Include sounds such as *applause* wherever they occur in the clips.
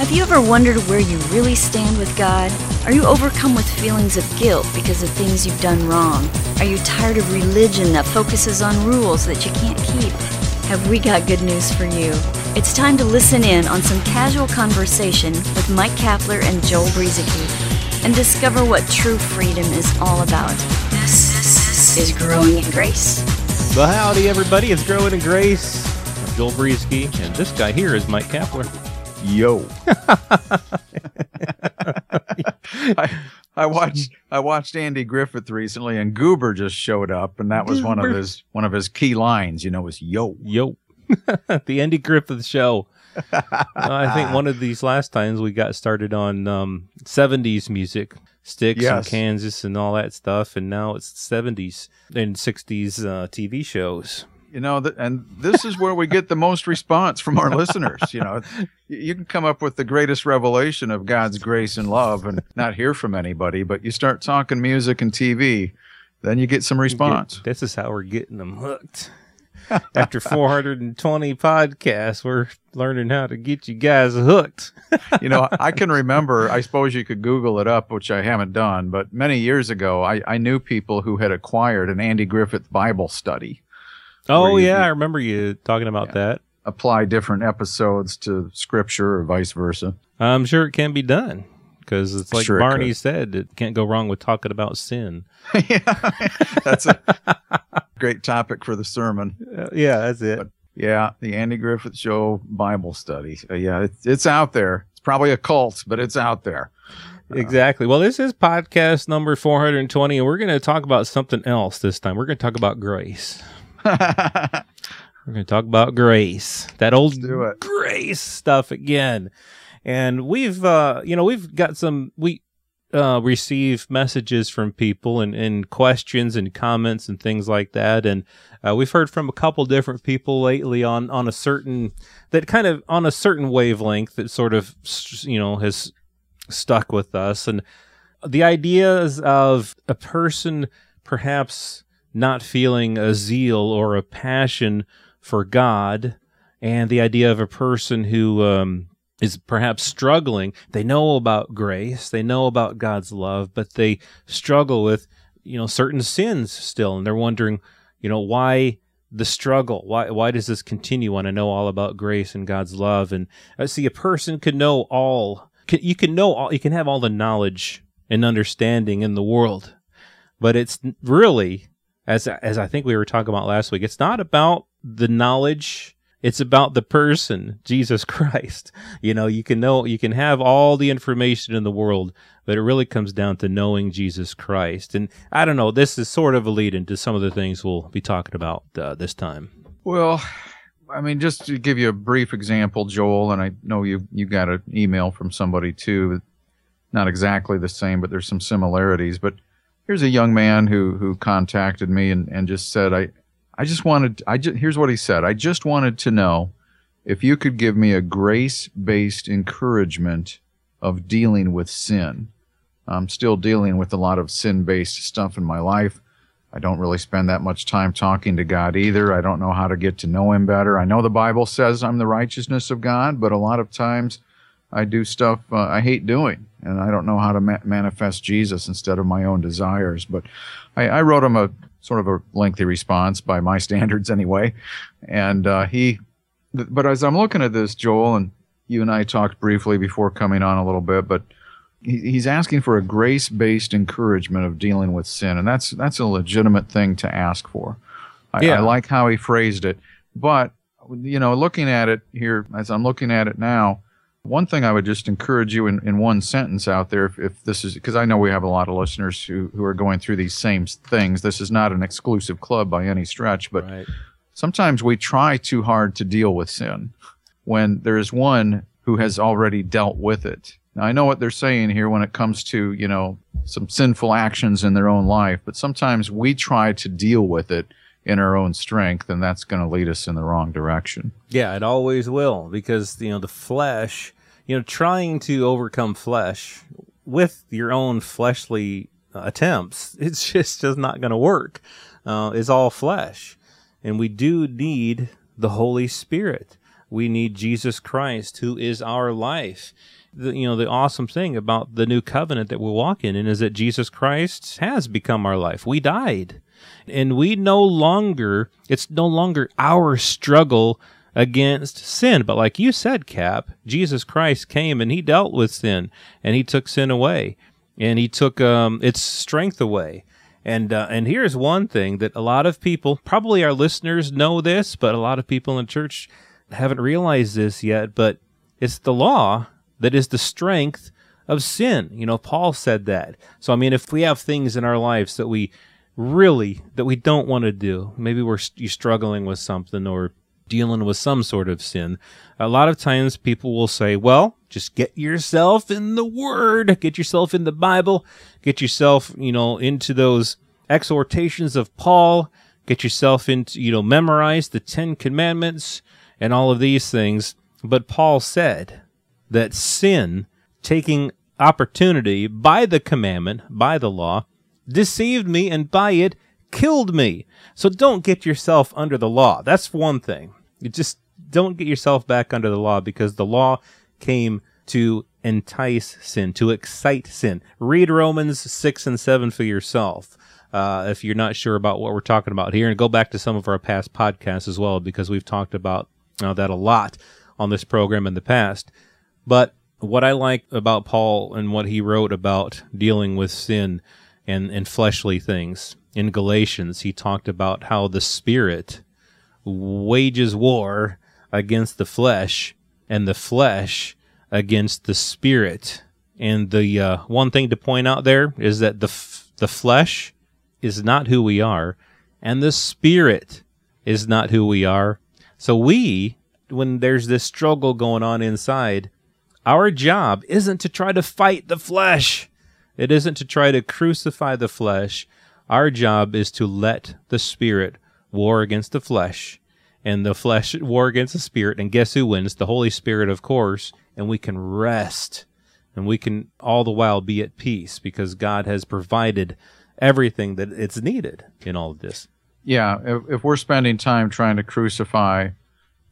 Have you ever wondered where you really stand with God? Are you overcome with feelings of guilt because of things you've done wrong? Are you tired of religion that focuses on rules that you can't keep? Have we got good news for you? It's time to listen in on some casual conversation with Mike Kapler and Joel Brueseke and discover what true freedom is all about. This is Growing in Grace. Well, howdy, everybody. It's Growing in Grace. I'm Joel Brueseke, and this guy here is Mike Kapler. Yo. *laughs* I, I watched I watched Andy Griffith recently, and Goober just showed up, and that was one of his one of his key lines. You know, was "Yo." Yo. *laughs* the Andy Griffith Show. Uh, I think one of these last times we got started on um, 70s music, Styx and Kansas and all that stuff, and now it's 70s and 60s uh, TV shows. You know, th- and this is where we get the most response from our listeners. You know, you can come up with the greatest revelation of God's grace and love, and not hear from anybody. But you start talking music and TV, then you get some response. Get- this is how we're getting them hooked. After 420 podcasts, we're learning how to get you guys hooked. you know, I can remember, I suppose you could Google it up, which I haven't done, but many years ago, I, I knew people who had acquired an Andy Griffith Bible study, Oh, yeah, I remember you talking about Yeah. that. apply different episodes to scripture or vice versa. I'm sure it can be done because it's like Sure Barney could. said, it can't go wrong with talking about sin. *laughs* yeah, that's a great topic for the sermon. Uh, yeah, that's it. But- Yeah, the Andy Griffith Show Bible study. Uh, yeah, it's, it's out there. It's probably a cult, but it's out there. exactly. Well, this is podcast number 420, and we're going to talk about something else this time. We're going to talk about grace. *laughs* We're going to talk about grace. That old do it. grace stuff again. And we've, uh, you know, we've got some, we, uh, receive messages from people and, and questions and comments and things like that. And, uh, we've heard from a couple different people lately on, on a certain, that kind of on a certain wavelength that sort of, you know, has stuck with us. And the ideas of a person perhaps not feeling a zeal or a passion for God, and the idea of a person who um, is perhaps struggling. They know about grace, they know about God's love, but they struggle with you know certain sins still, and they're wondering, you know, why the struggle? Why why does this continue when I know all about grace and God's love? And I see a person could know all. can- You can know all. You can have all the knowledge and understanding in the world, but it's really as as I think we were talking about last week. It's not about the knowledge. It's about the person, Jesus *laughs* Christ. You know, you can know, you can have all the information in the world, but it really comes down to knowing Jesus Christ. And I don't know, this is sort of a lead into some of the things we'll be talking about uh, this time. Well, I mean, just to give you a brief example, Joel, and I know you you got an email from somebody too, not exactly the same, but there's some similarities. But here's a young man who who contacted me and, and just said, I I just wanted I just here's what he said. I just wanted to know if you could give me a grace based encouragement of dealing with sin. I'm still dealing with a lot of sin based stuff in my life. I don't really spend that much time talking to God either. I don't know how to get to know Him better. I know the Bible says I'm the righteousness of God, but a lot of times I do stuff uh, I hate doing, and I don't know how to ma- manifest Jesus instead of my own desires. But I, I wrote him a sort of a lengthy response by my *laughs* standards anyway, and uh, he. th- But as I'm looking at this, Joel, and you and I talked briefly before coming on a little bit, but he- he's asking for a grace-based encouragement of dealing with sin, and that's that's a legitimate thing to ask for. I, Yeah. I like how he phrased it, but you know, looking at it here as I'm looking at it now, one thing I would just encourage you in, in one sentence out there, if, if this is because I know we have a lot of listeners who who are going through these same things. This is not an exclusive club by any stretch, but right. sometimes we try too hard to deal with sin when there is one who has already dealt with it. Now, I know what they're saying here when it comes to, you know, some sinful actions in their own life, but sometimes we try to deal with it in our own strength, and that's going to lead us in the wrong direction. Yeah, it always will because you know the flesh, you know, trying to overcome flesh with your own fleshly uh, attempts, *laughs* it's just just not going to work. Uh, it's all flesh, and we do need the Holy Spirit. We need Jesus Christ, who is our life. The, you know, the awesome thing about the new covenant that we walk in is that Jesus Christ has become our life. We died. And we no longer, it's no longer our struggle against sin. But like you said, Cap, Jesus Christ came and he dealt with sin and he took sin away and he took um, its strength away. And uh, and here's one thing that a lot of people, probably our listeners, know this, but a lot of people in church haven't realized this yet. But it's the law that is the strength of sin. You know, Paul said that. So I mean, if we have things in our lives that we really that we don't want to do, maybe we're you struggling with something or dealing with some sort of sin. A lot of times people will say, well, just get yourself in the Word, get yourself in the Bible, get yourself, you know, into those exhortations of Paul, get yourself into, you know, memorize the Ten Commandments and all of these things. But Paul said that sin, taking opportunity by the commandment, by the law, deceived me and by it killed me. So don't get yourself under the law. That's one thing. You just don't get yourself back under the law because the law came to entice sin, to excite sin. Read Romans 6 and 7 for yourself. Uh, if you're not sure about what we're talking about here, and go back to some of our past podcasts as well, because we've talked about uh, that a lot on this program in the past. But what I like about Paul and what he wrote about dealing with sin and, and fleshly things in Galatians, he talked about how the Spirit wages war against the flesh and the flesh against the spirit. And the uh, one thing to point out there is that the f- the flesh is not who we are, and the spirit is not who we are. So we, when there's this struggle going on inside, our job isn't to try to fight the flesh. It isn't to try to crucify the flesh. Our job is to let the spirit war against the flesh, and the flesh *laughs* war against the spirit. And guess who wins? The Holy Spirit, of course. And we can rest, and we can all the while be at peace because God has provided everything that it's needed in all of this. Yeah, if, if we're spending time trying to crucify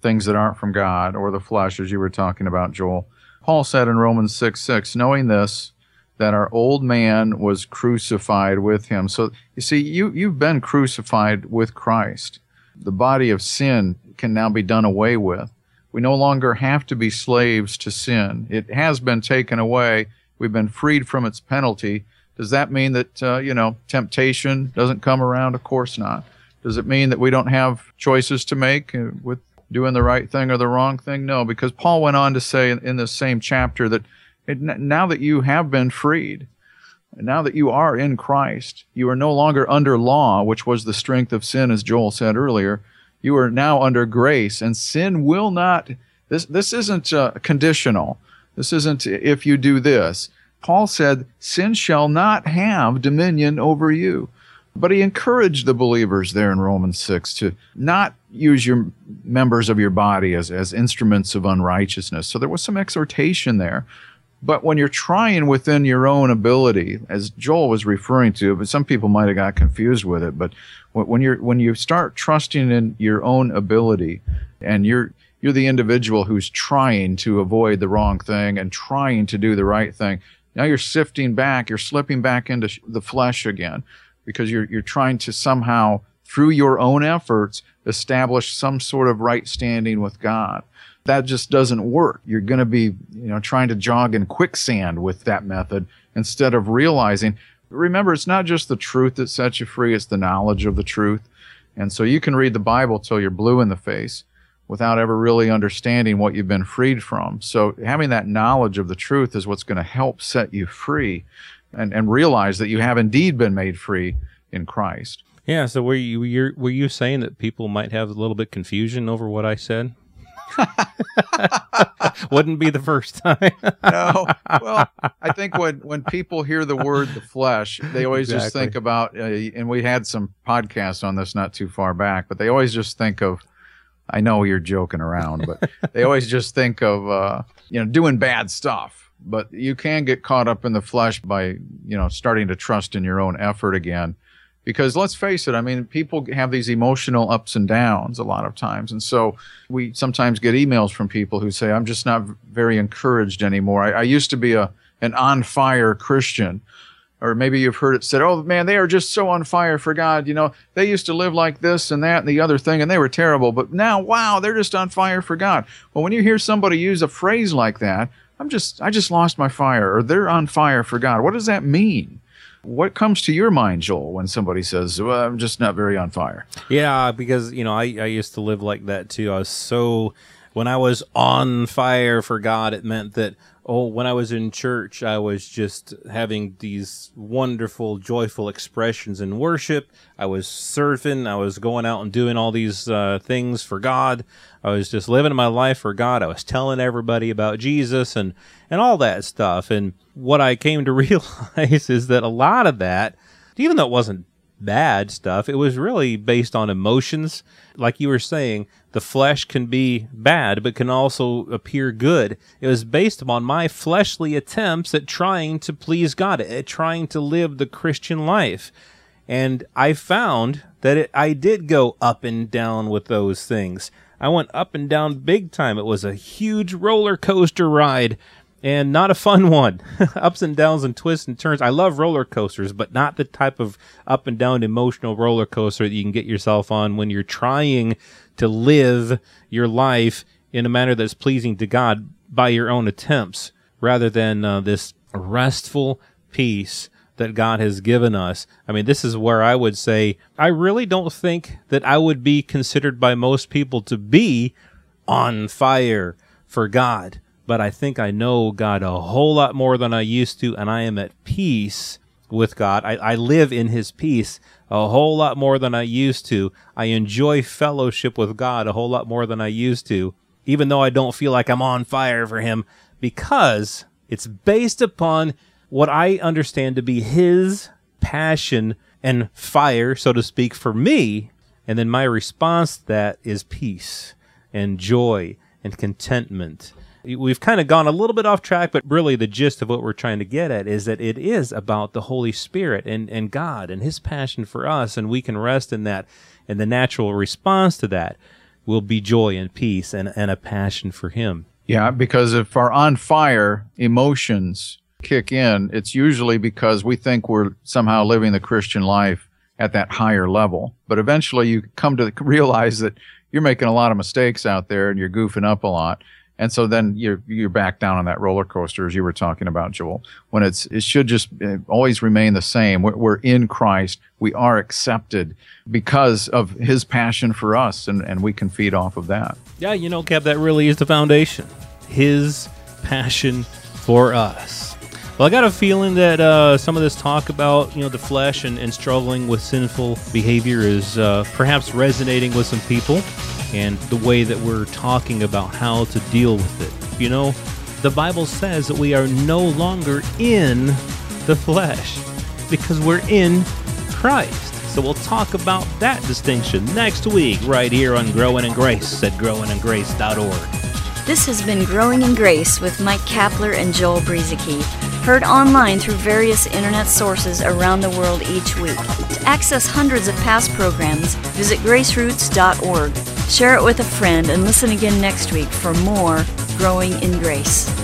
things that aren't from God or the flesh, as you were talking about, Joel, Paul said in Romans 6 6, knowing this, that our old man was crucified with him. So you see, you, you've been crucified with Christ. The body of sin can now be done away with. We no longer have to be slaves to sin. It has been taken away. We've been freed from its penalty. Does that mean that, uh, you know, temptation doesn't come around? Of course not. Does it mean that we don't have choices to make uh, with doing the right thing or the wrong thing? No, because Paul went on to say in, in this same chapter that now that you have been freed, now that you are in Christ, you are no longer under law, which was the strength of sin, as Joel said earlier. You are now under grace, and sin will not. This this isn't uh, conditional. This isn't if you do this. Paul said, "Sin shall not have dominion over you." But he encouraged the believers there in Romans 6 to not use your members of your body as, as instruments of unrighteousness. So there was some exhortation there. But when you're trying within your own ability, as Joel was referring to, but some people might have got confused with it. But when you're when you start trusting in your own ability, and you're you're the individual who's trying to avoid the wrong thing and trying to do the right thing. Now you're sifting back, you're slipping back into the flesh again, because you're you're trying to somehow through your own efforts establish some sort of right standing with God that just doesn't work. You're going to be, you know, trying to jog in quicksand with that method instead of realizing. Remember, it's not just the truth that sets you free; it's the knowledge of the truth. And so you can read the Bible till you're blue in the face without ever really understanding what you've been freed from. So having that knowledge of the truth is what's going to help set you free and, and realize that you have indeed been made free in Christ. Yeah. So were you were you, saying that people might have a little bit confusion over what I said? *laughs* Wouldn't be the first time. *laughs* no. Well, I think when when people hear the word the flesh, they always exactly. just think about, uh, and we had some podcasts on this not too far back, but they always just think of. I know you're joking around, but *laughs* they always just think of uh, you know doing bad stuff. But you can get caught up in the flesh by you know starting to trust in your own effort again Because let's face it, I mean, people have these emotional ups and downs a lot of times. And so we sometimes get emails from people who say, I'm just not very encouraged anymore. I, I used to be a, an on fire Christian. Or maybe you've heard it said, oh man, they are just so on fire for God. You know, they used to live like this and that and the other thing, and they were terrible. But now, wow, they're just on fire for God. Well, when you hear somebody use a phrase like that, I'm just, I just lost my fire, or they're on fire for God. What does that mean? What comes to your mind, Joel, when somebody says, well, I'm just not very on fire? Yeah, because, you know, I, I used to live like that too. I was so, when I was on fire for God, it meant that, oh, when I was in church, I was just having these wonderful, joyful expressions in worship. I was surfing. I was going out and doing all these uh, things for God. I was just living my life for God. I was telling everybody about Jesus and, and all that stuff. And what I came to *laughs* realize is that a lot of that, even though it wasn't bad stuff, it was really based on emotions. Like you were saying, the flesh can be bad, but can also appear good. It was based upon my fleshly attempts at trying to please God, at trying to live the Christian life. And I found that it, I did go up and down with those things. I went up and down big time. It was a huge roller coaster ride and not a fun *laughs* one. Ups and downs and twists and turns. I love roller coasters, but not the type of up and down emotional roller coaster that you can get yourself on when you're trying to live your life in a manner that's pleasing to God by your own attempts rather than uh, this restful peace that God has given us. I mean, this is where I would say I really don't think that I would be considered by most people to be on fire for God but I think I know God a whole lot more than I used to, and I am at peace with God. I, I live in His peace a whole lot more than I used to. I enjoy fellowship with God a whole lot more than I used to, even though I don't feel like I'm on fire for Him, because it's based upon what I understand to be His passion and fire, so to speak, for me. And then my response to that is peace and joy and contentment we've kind of gone a little bit off track, but really the gist of what we're trying to get at is that it is about the Holy Spirit and, and God and His passion for us, and we can rest in that. And the natural response to that will be joy and peace and, and a passion for Him. Yeah, because if our on fire emotions kick in, it's usually because we think we're somehow living the Christian life at that higher level. But eventually you come to realize that you're making a lot of mistakes out there and you're goofing up a lot and so then you're you're back down on that roller coaster as you were talking about, Joel. When it's it should just uh, always remain the same. We're, we're in Christ. We are accepted because of His passion for us, and and we can feed off of that. Yeah, you know, Cap, that really is the foundation. His passion for us. Well, I got a feeling that uh, some of this talk about you know the flesh and, and struggling with sinful behavior is uh, perhaps resonating with some people and the way that we're talking about how to deal with it. You know, the Bible says that we are no longer in the flesh because we're in Christ. So we'll talk about that distinction next week right here on Growing in Grace at growingingrace.org. This has been Growing in Grace with Mike Kapler and Joel Brueseke, heard online through various internet sources around the world each week. To access hundreds of past programs, visit graceroots.org. Share it with a friend and listen again next week for more Growing in Grace.